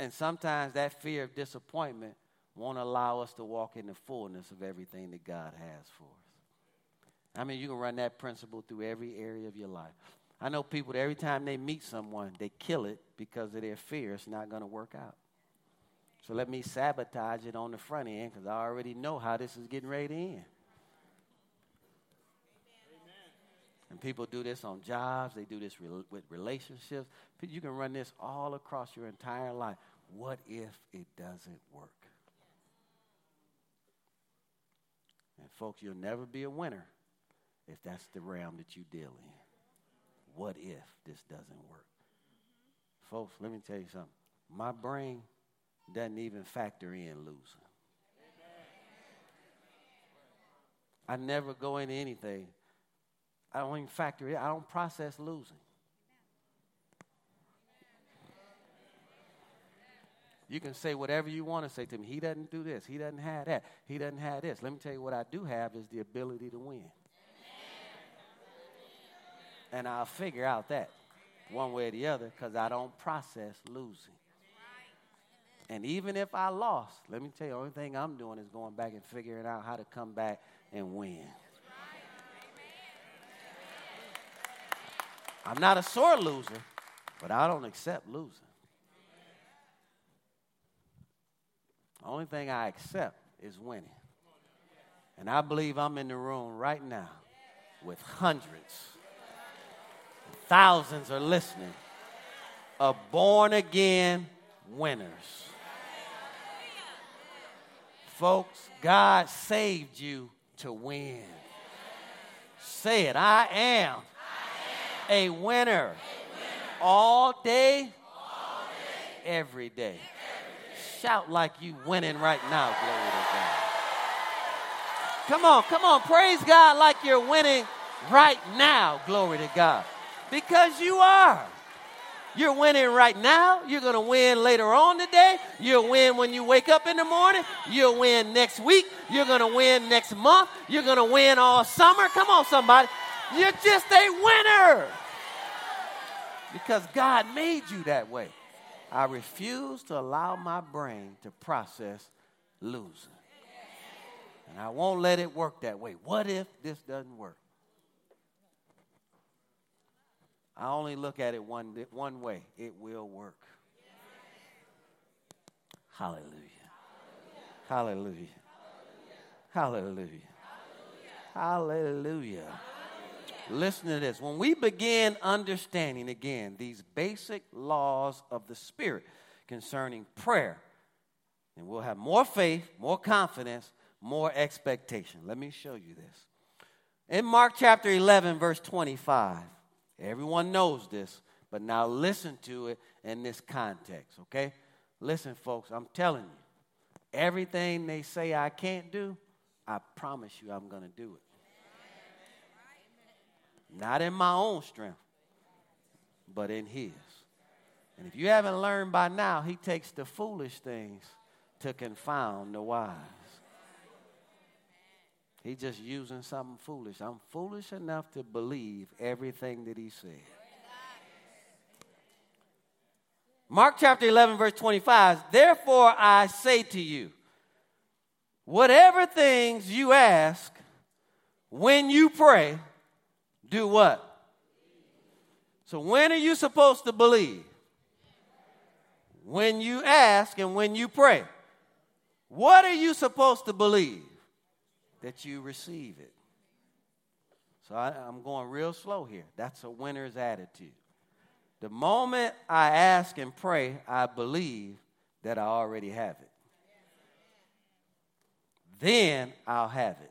And sometimes that fear of disappointment won't allow us to walk in the fullness of everything that God has for us. I mean, you can run that principle through every area of your life. I know people that every time they meet someone, they kill it because of their fear it's not going to work out. So let me sabotage it on the front end because I already know how this is getting ready to end. And people do this on jobs, they do this re- with relationships. You can run this all across your entire life. What if it doesn't work? And folks, you'll never be a winner if that's the realm that you deal in. What if this doesn't work? Folks, let me tell you something. My brain doesn't even factor in losing. I never go into anything. I don't even factor it. I don't process losing. You can say whatever you want to say to me. He doesn't do this. He doesn't have that. He doesn't have this. Let me tell you what I do have is the ability to win. And I'll figure out that one way or the other because I don't process losing. And even if I lost, let me tell you, the only thing I'm doing is going back and figuring out how to come back and win. I'm not a sore loser, but I don't accept losing. The only thing I accept is winning. And I believe I'm in the room right now with hundreds, thousands are listening, of born again winners. Folks, God saved you to win. Say it I am, a winner. All day, every day. Shout like you winning right now, glory to God. Come on, come on, praise God like you're winning right now, glory to God. Because you are. You're winning right now. You're going to win later on today. You'll win when you wake up in the morning. You'll win next week. You're going to win next month. You're going to win all summer. Come on, somebody. You're just a winner. Because God made you that way. I refuse to allow my brain to process losing. And I won't let it work that way. What if this doesn't work? I only look at it one, one way it will work. Hallelujah. Hallelujah. Hallelujah. Hallelujah. Listen to this. When we begin understanding again these basic laws of the Spirit concerning prayer, and we'll have more faith, more confidence, more expectation. Let me show you this. In Mark chapter 11, verse 25. Everyone knows this, but now listen to it in this context, okay? Listen, folks, I'm telling you, everything they say I can't do, I promise you I'm going to do it. Not in my own strength, but in His. And if you haven't learned by now, He takes the foolish things to confound the wise. He's just using something foolish. I'm foolish enough to believe everything that he said. Mark chapter 11, verse 25. Therefore I say to you, whatever things you ask when you pray, do what? So when are you supposed to believe? When you ask and when you pray. What are you supposed to believe? that you receive it. So I, am going real slow here. That's a winner's attitude. The moment I ask and pray, I believe that I already have it. Then I'll have it.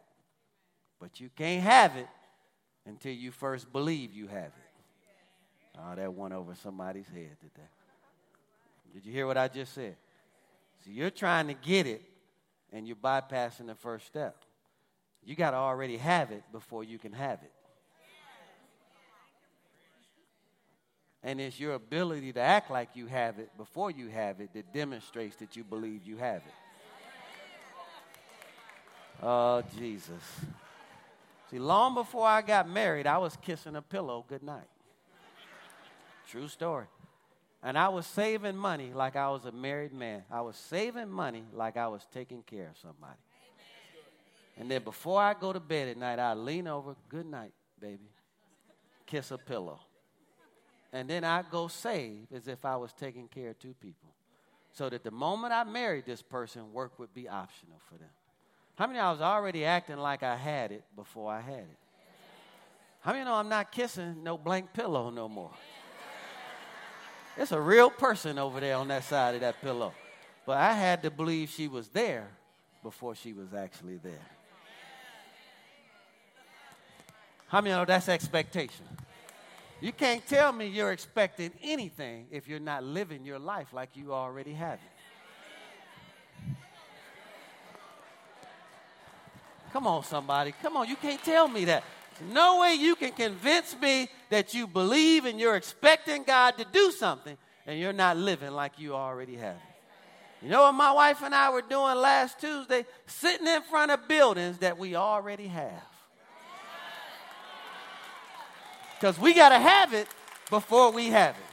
But you can't have it until you first believe you have it. Oh, that went over somebody's head today. Did you hear what I just said? So you're trying to get it, and you're bypassing the first step. You got to already have it before you can have it. And it's your ability to act like you have it before you have it that demonstrates that you believe you have it. Oh, Jesus. See, long before I got married, I was kissing a pillow goodnight. True story. And I was saving money like I was a married man. I was saving money like I was taking care of somebody. And then before I go to bed at night, I lean over, good night, baby. Kiss a pillow. And then I go save as if I was taking care of two people. So that the moment I married this person, work would be optional for them. How many I was already acting like I had it before I had it? How many know I'm not kissing no blank pillow no more? It's a real person over there on that side of that pillow. But I had to believe she was there before she was actually there. How many know that's expectation? You can't tell me you're expecting anything if you're not living your life like you already have it. Come on, somebody. Come on, you can't tell me that. No way you can convince me that you believe and you're expecting God to do something and you're not living like you already have. You know what my wife and I were doing last Tuesday? Sitting in front of buildings that we already have. Because we got to have it before we have it.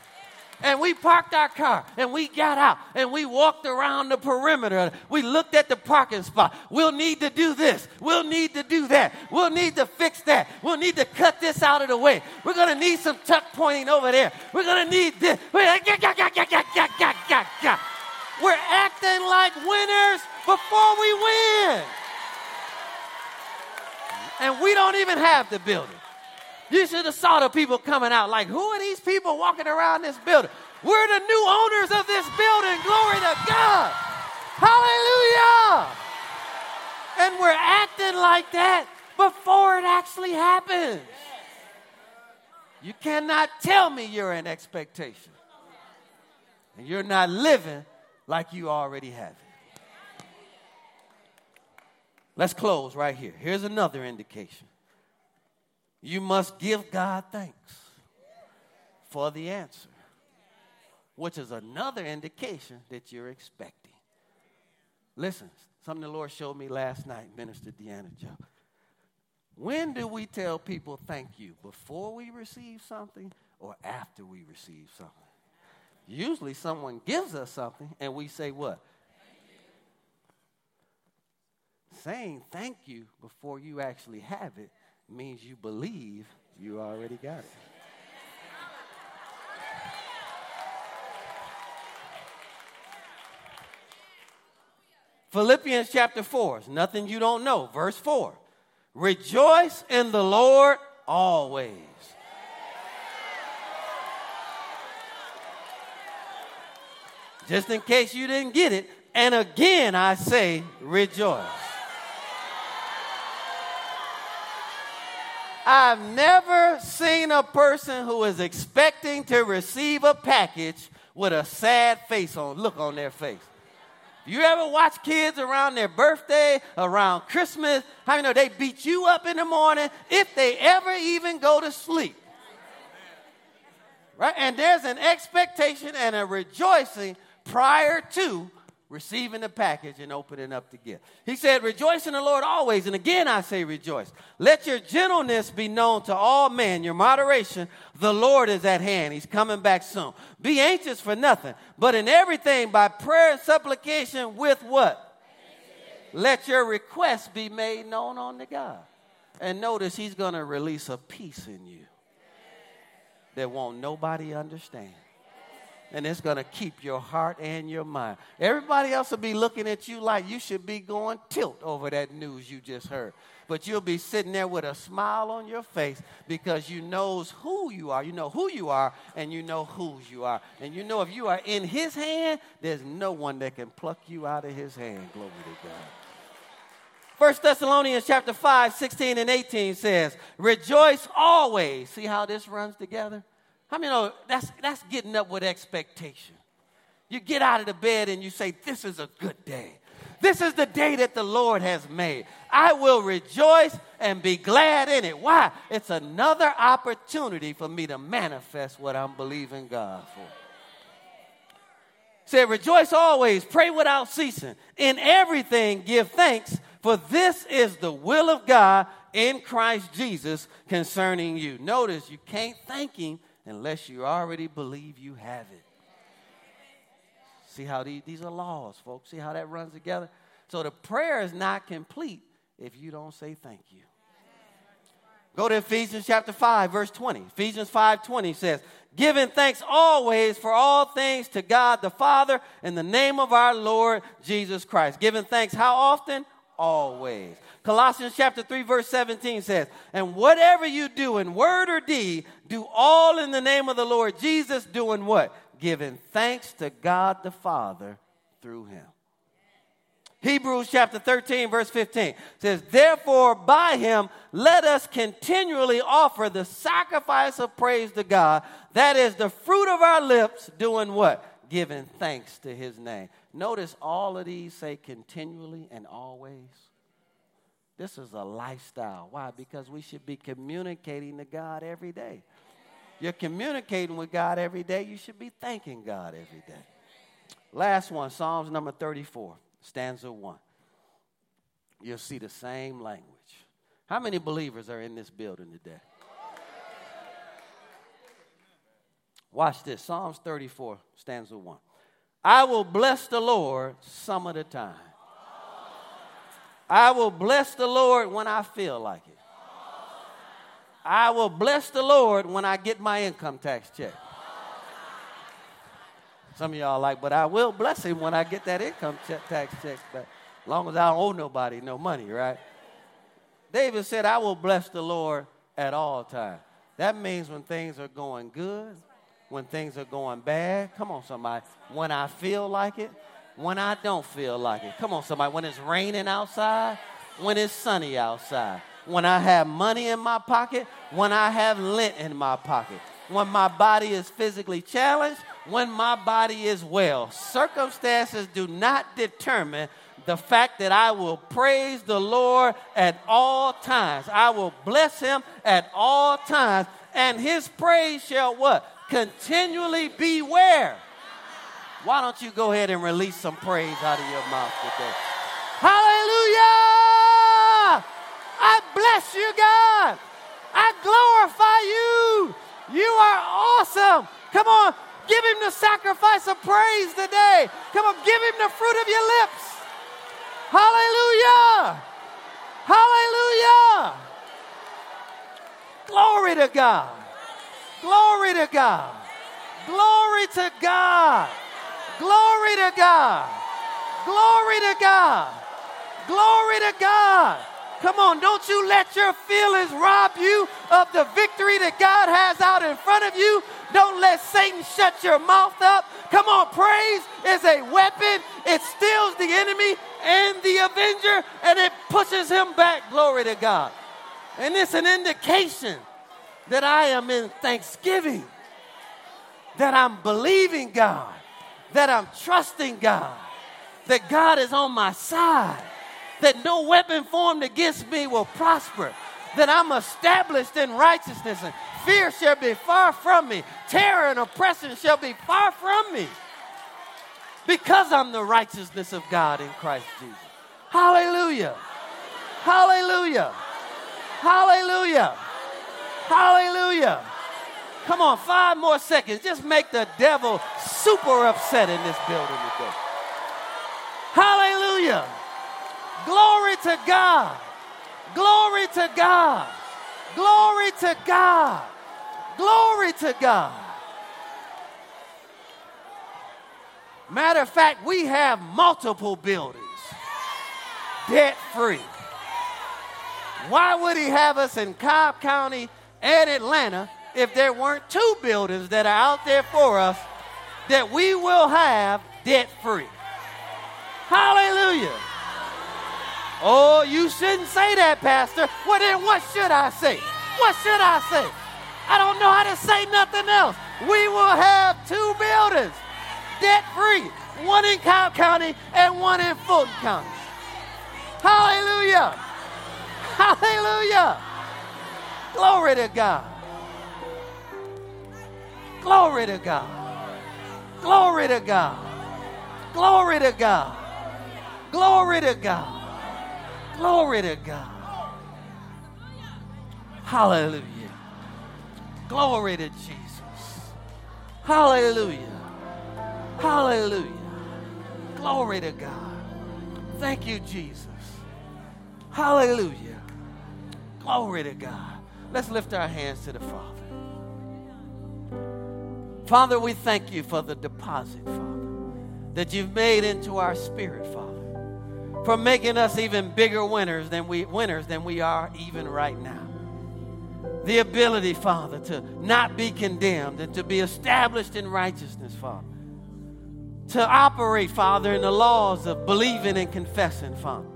And we parked our car and we got out and we walked around the perimeter. We looked at the parking spot. We'll need to do this. We'll need to do that. We'll need to fix that. We'll need to cut this out of the way. We're going to need some tuck pointing over there. We're going to need this. We're acting like winners before we win. And we don't even have the building. You should have saw the people coming out like, who are these people walking around this building? We're the new owners of this building. Glory to God. Hallelujah. And we're acting like that before it actually happens. You cannot tell me you're in expectation. And you're not living like you already have it. Let's close right here. Here's another indication. You must give God thanks for the answer, which is another indication that you're expecting. Listen, something the Lord showed me last night, Minister Deanna Joe. When do we tell people thank you? Before we receive something or after we receive something? Usually someone gives us something and we say what? Thank Saying thank you before you actually have it means you believe you already got it. Philippians chapter 4, nothing you don't know. Verse 4 Rejoice in the Lord always. Just in case you didn't get it, and again I say, rejoice. I've never seen a person who is expecting to receive a package with a sad face on, look on their face. You ever watch kids around their birthday, around Christmas? How you know they beat you up in the morning if they ever even go to sleep? Right? And there's an expectation and a rejoicing prior to receiving the package and opening up the gift. He said, Rejoice in the Lord always. And again, I say rejoice. Let your gentleness be known to all men, your moderation. The Lord is at hand. He's coming back soon. Be anxious for nothing, but in everything by prayer and supplication with what? Let your requests be made known unto God. And notice he's going to release a peace in you that won't nobody understand and it's going to keep your heart and your mind. Everybody else will be looking at you like you should be going tilt over that news you just heard. But you'll be sitting there with a smile on your face because you knows who you are. You know who you are and you know whose you are. And you know if you are in his hand, there's no one that can pluck you out of his hand. Glory to God. First Thessalonians chapter 5, 16 and 18 says, Rejoice always. See how this runs together? How many know that's, that's getting up with expectation? You get out of the bed and you say, This is a good day. This is the day that the Lord has made. I will rejoice and be glad in it. Why? It's another opportunity for me to manifest what I'm believing God for. Say, rejoice always, pray without ceasing. In everything, give thanks, for this is the will of God in Christ Jesus concerning you. Notice you can't thank Him unless you already believe you have it. See how these, these are laws, folks. See how that runs together? So the prayer is not complete if you don't say thank you. Go to Ephesians chapter 5, verse 20. Ephesians 5 20 says, Giving thanks always for all things to God the Father in the name of our Lord Jesus Christ. Giving thanks how often? Always. Colossians chapter 3 verse 17 says, "And whatever you do in word or deed, do all in the name of the Lord Jesus, doing what? Giving thanks to God the Father through him." Hebrews chapter 13 verse 15 says, "Therefore by him let us continually offer the sacrifice of praise to God, that is the fruit of our lips, doing what? Giving thanks to his name." Notice all of these say continually and always. This is a lifestyle. Why? Because we should be communicating to God every day. You're communicating with God every day. You should be thanking God every day. Last one, Psalms number 34, stanza 1. You'll see the same language. How many believers are in this building today? Watch this Psalms 34, stanza 1. I will bless the Lord some of the time. I will bless the Lord when I feel like it. I will bless the Lord when I get my income tax check. Some of y'all like, but I will bless him when I get that income check, tax check back. As long as I don't owe nobody no money, right? David said, I will bless the Lord at all times. That means when things are going good, when things are going bad. Come on, somebody. When I feel like it, when I don't feel like it. Come on, somebody. When it's raining outside, when it's sunny outside, when I have money in my pocket, when I have lint in my pocket, when my body is physically challenged, when my body is well. Circumstances do not determine the fact that I will praise the Lord at all times. I will bless him at all times, and his praise shall what? Continually beware. Why don't you go ahead and release some praise out of your mouth today? Hallelujah! I bless you, God. I glorify you. You are awesome. Come on, give him the sacrifice of praise today. Come on, give him the fruit of your lips. Hallelujah! Hallelujah! Glory to God. Glory to God. Glory to God. Glory to God. Glory to God. Glory to God. Come on, don't you let your feelings rob you of the victory that God has out in front of you. Don't let Satan shut your mouth up. Come on, praise is a weapon. It steals the enemy and the avenger and it pushes him back. Glory to God. And it's an indication that I am in thanksgiving, that I'm believing God, that I'm trusting God, that God is on my side, that no weapon formed against me will prosper, that I'm established in righteousness, and fear shall be far from me, terror and oppression shall be far from me, because I'm the righteousness of God in Christ Jesus. Hallelujah! Hallelujah! Hallelujah! Hallelujah! Come on, five more seconds. Just make the devil super upset in this building today. Hallelujah. Glory to God. Glory to God. Glory to God. Glory to God. Matter of fact, we have multiple buildings debt free. Why would he have us in Cobb County and Atlanta if there weren't two buildings that are out there for us that we will have debt free. Hallelujah. Oh, you shouldn't say that, Pastor. Well, then what should I say? What should I say? I don't know how to say nothing else. We will have two buildings debt free one in Cobb County and one in Fulton County. Hallelujah. Hallelujah. Glory to God. Glory to God. Glory to God. Glory to God. Glory to God. Glory to God. Hallelujah. Glory to Jesus. Hallelujah. Hallelujah. Glory to God. Thank you, Jesus. Hallelujah. Glory to God. Let's lift our hands to the Father. Father, we thank you for the deposit, Father, that you've made into our spirit, Father, for making us even bigger winners than we winners than we are even right now. The ability, Father, to not be condemned and to be established in righteousness, Father. To operate, Father, in the laws of believing and confessing, Father.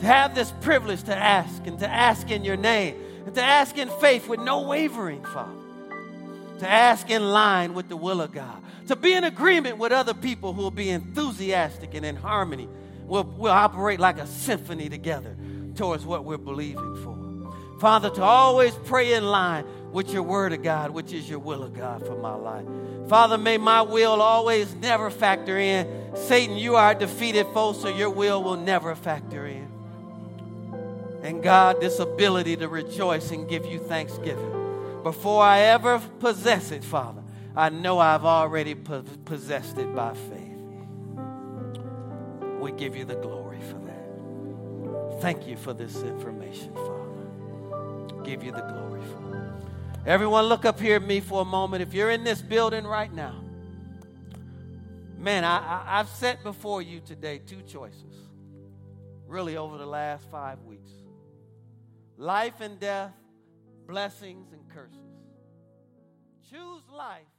To have this privilege to ask and to ask in your name and to ask in faith with no wavering, Father to ask in line with the will of God, to be in agreement with other people who will be enthusiastic and in harmony. We'll, we'll operate like a symphony together towards what we're believing for. Father, to always pray in line with your word of God, which is your will of God for my life. Father, may my will always never factor in. Satan, you are a defeated foe, so your will will never factor in. And God, this ability to rejoice and give you thanksgiving before I ever possess it, Father, I know I've already possessed it by faith. We give you the glory for that. Thank you for this information, Father. Give you the glory for it. Everyone, look up here at me for a moment. If you're in this building right now, man, I, I, I've set before you today two choices, really, over the last five weeks life and death blessings and curses. Choose life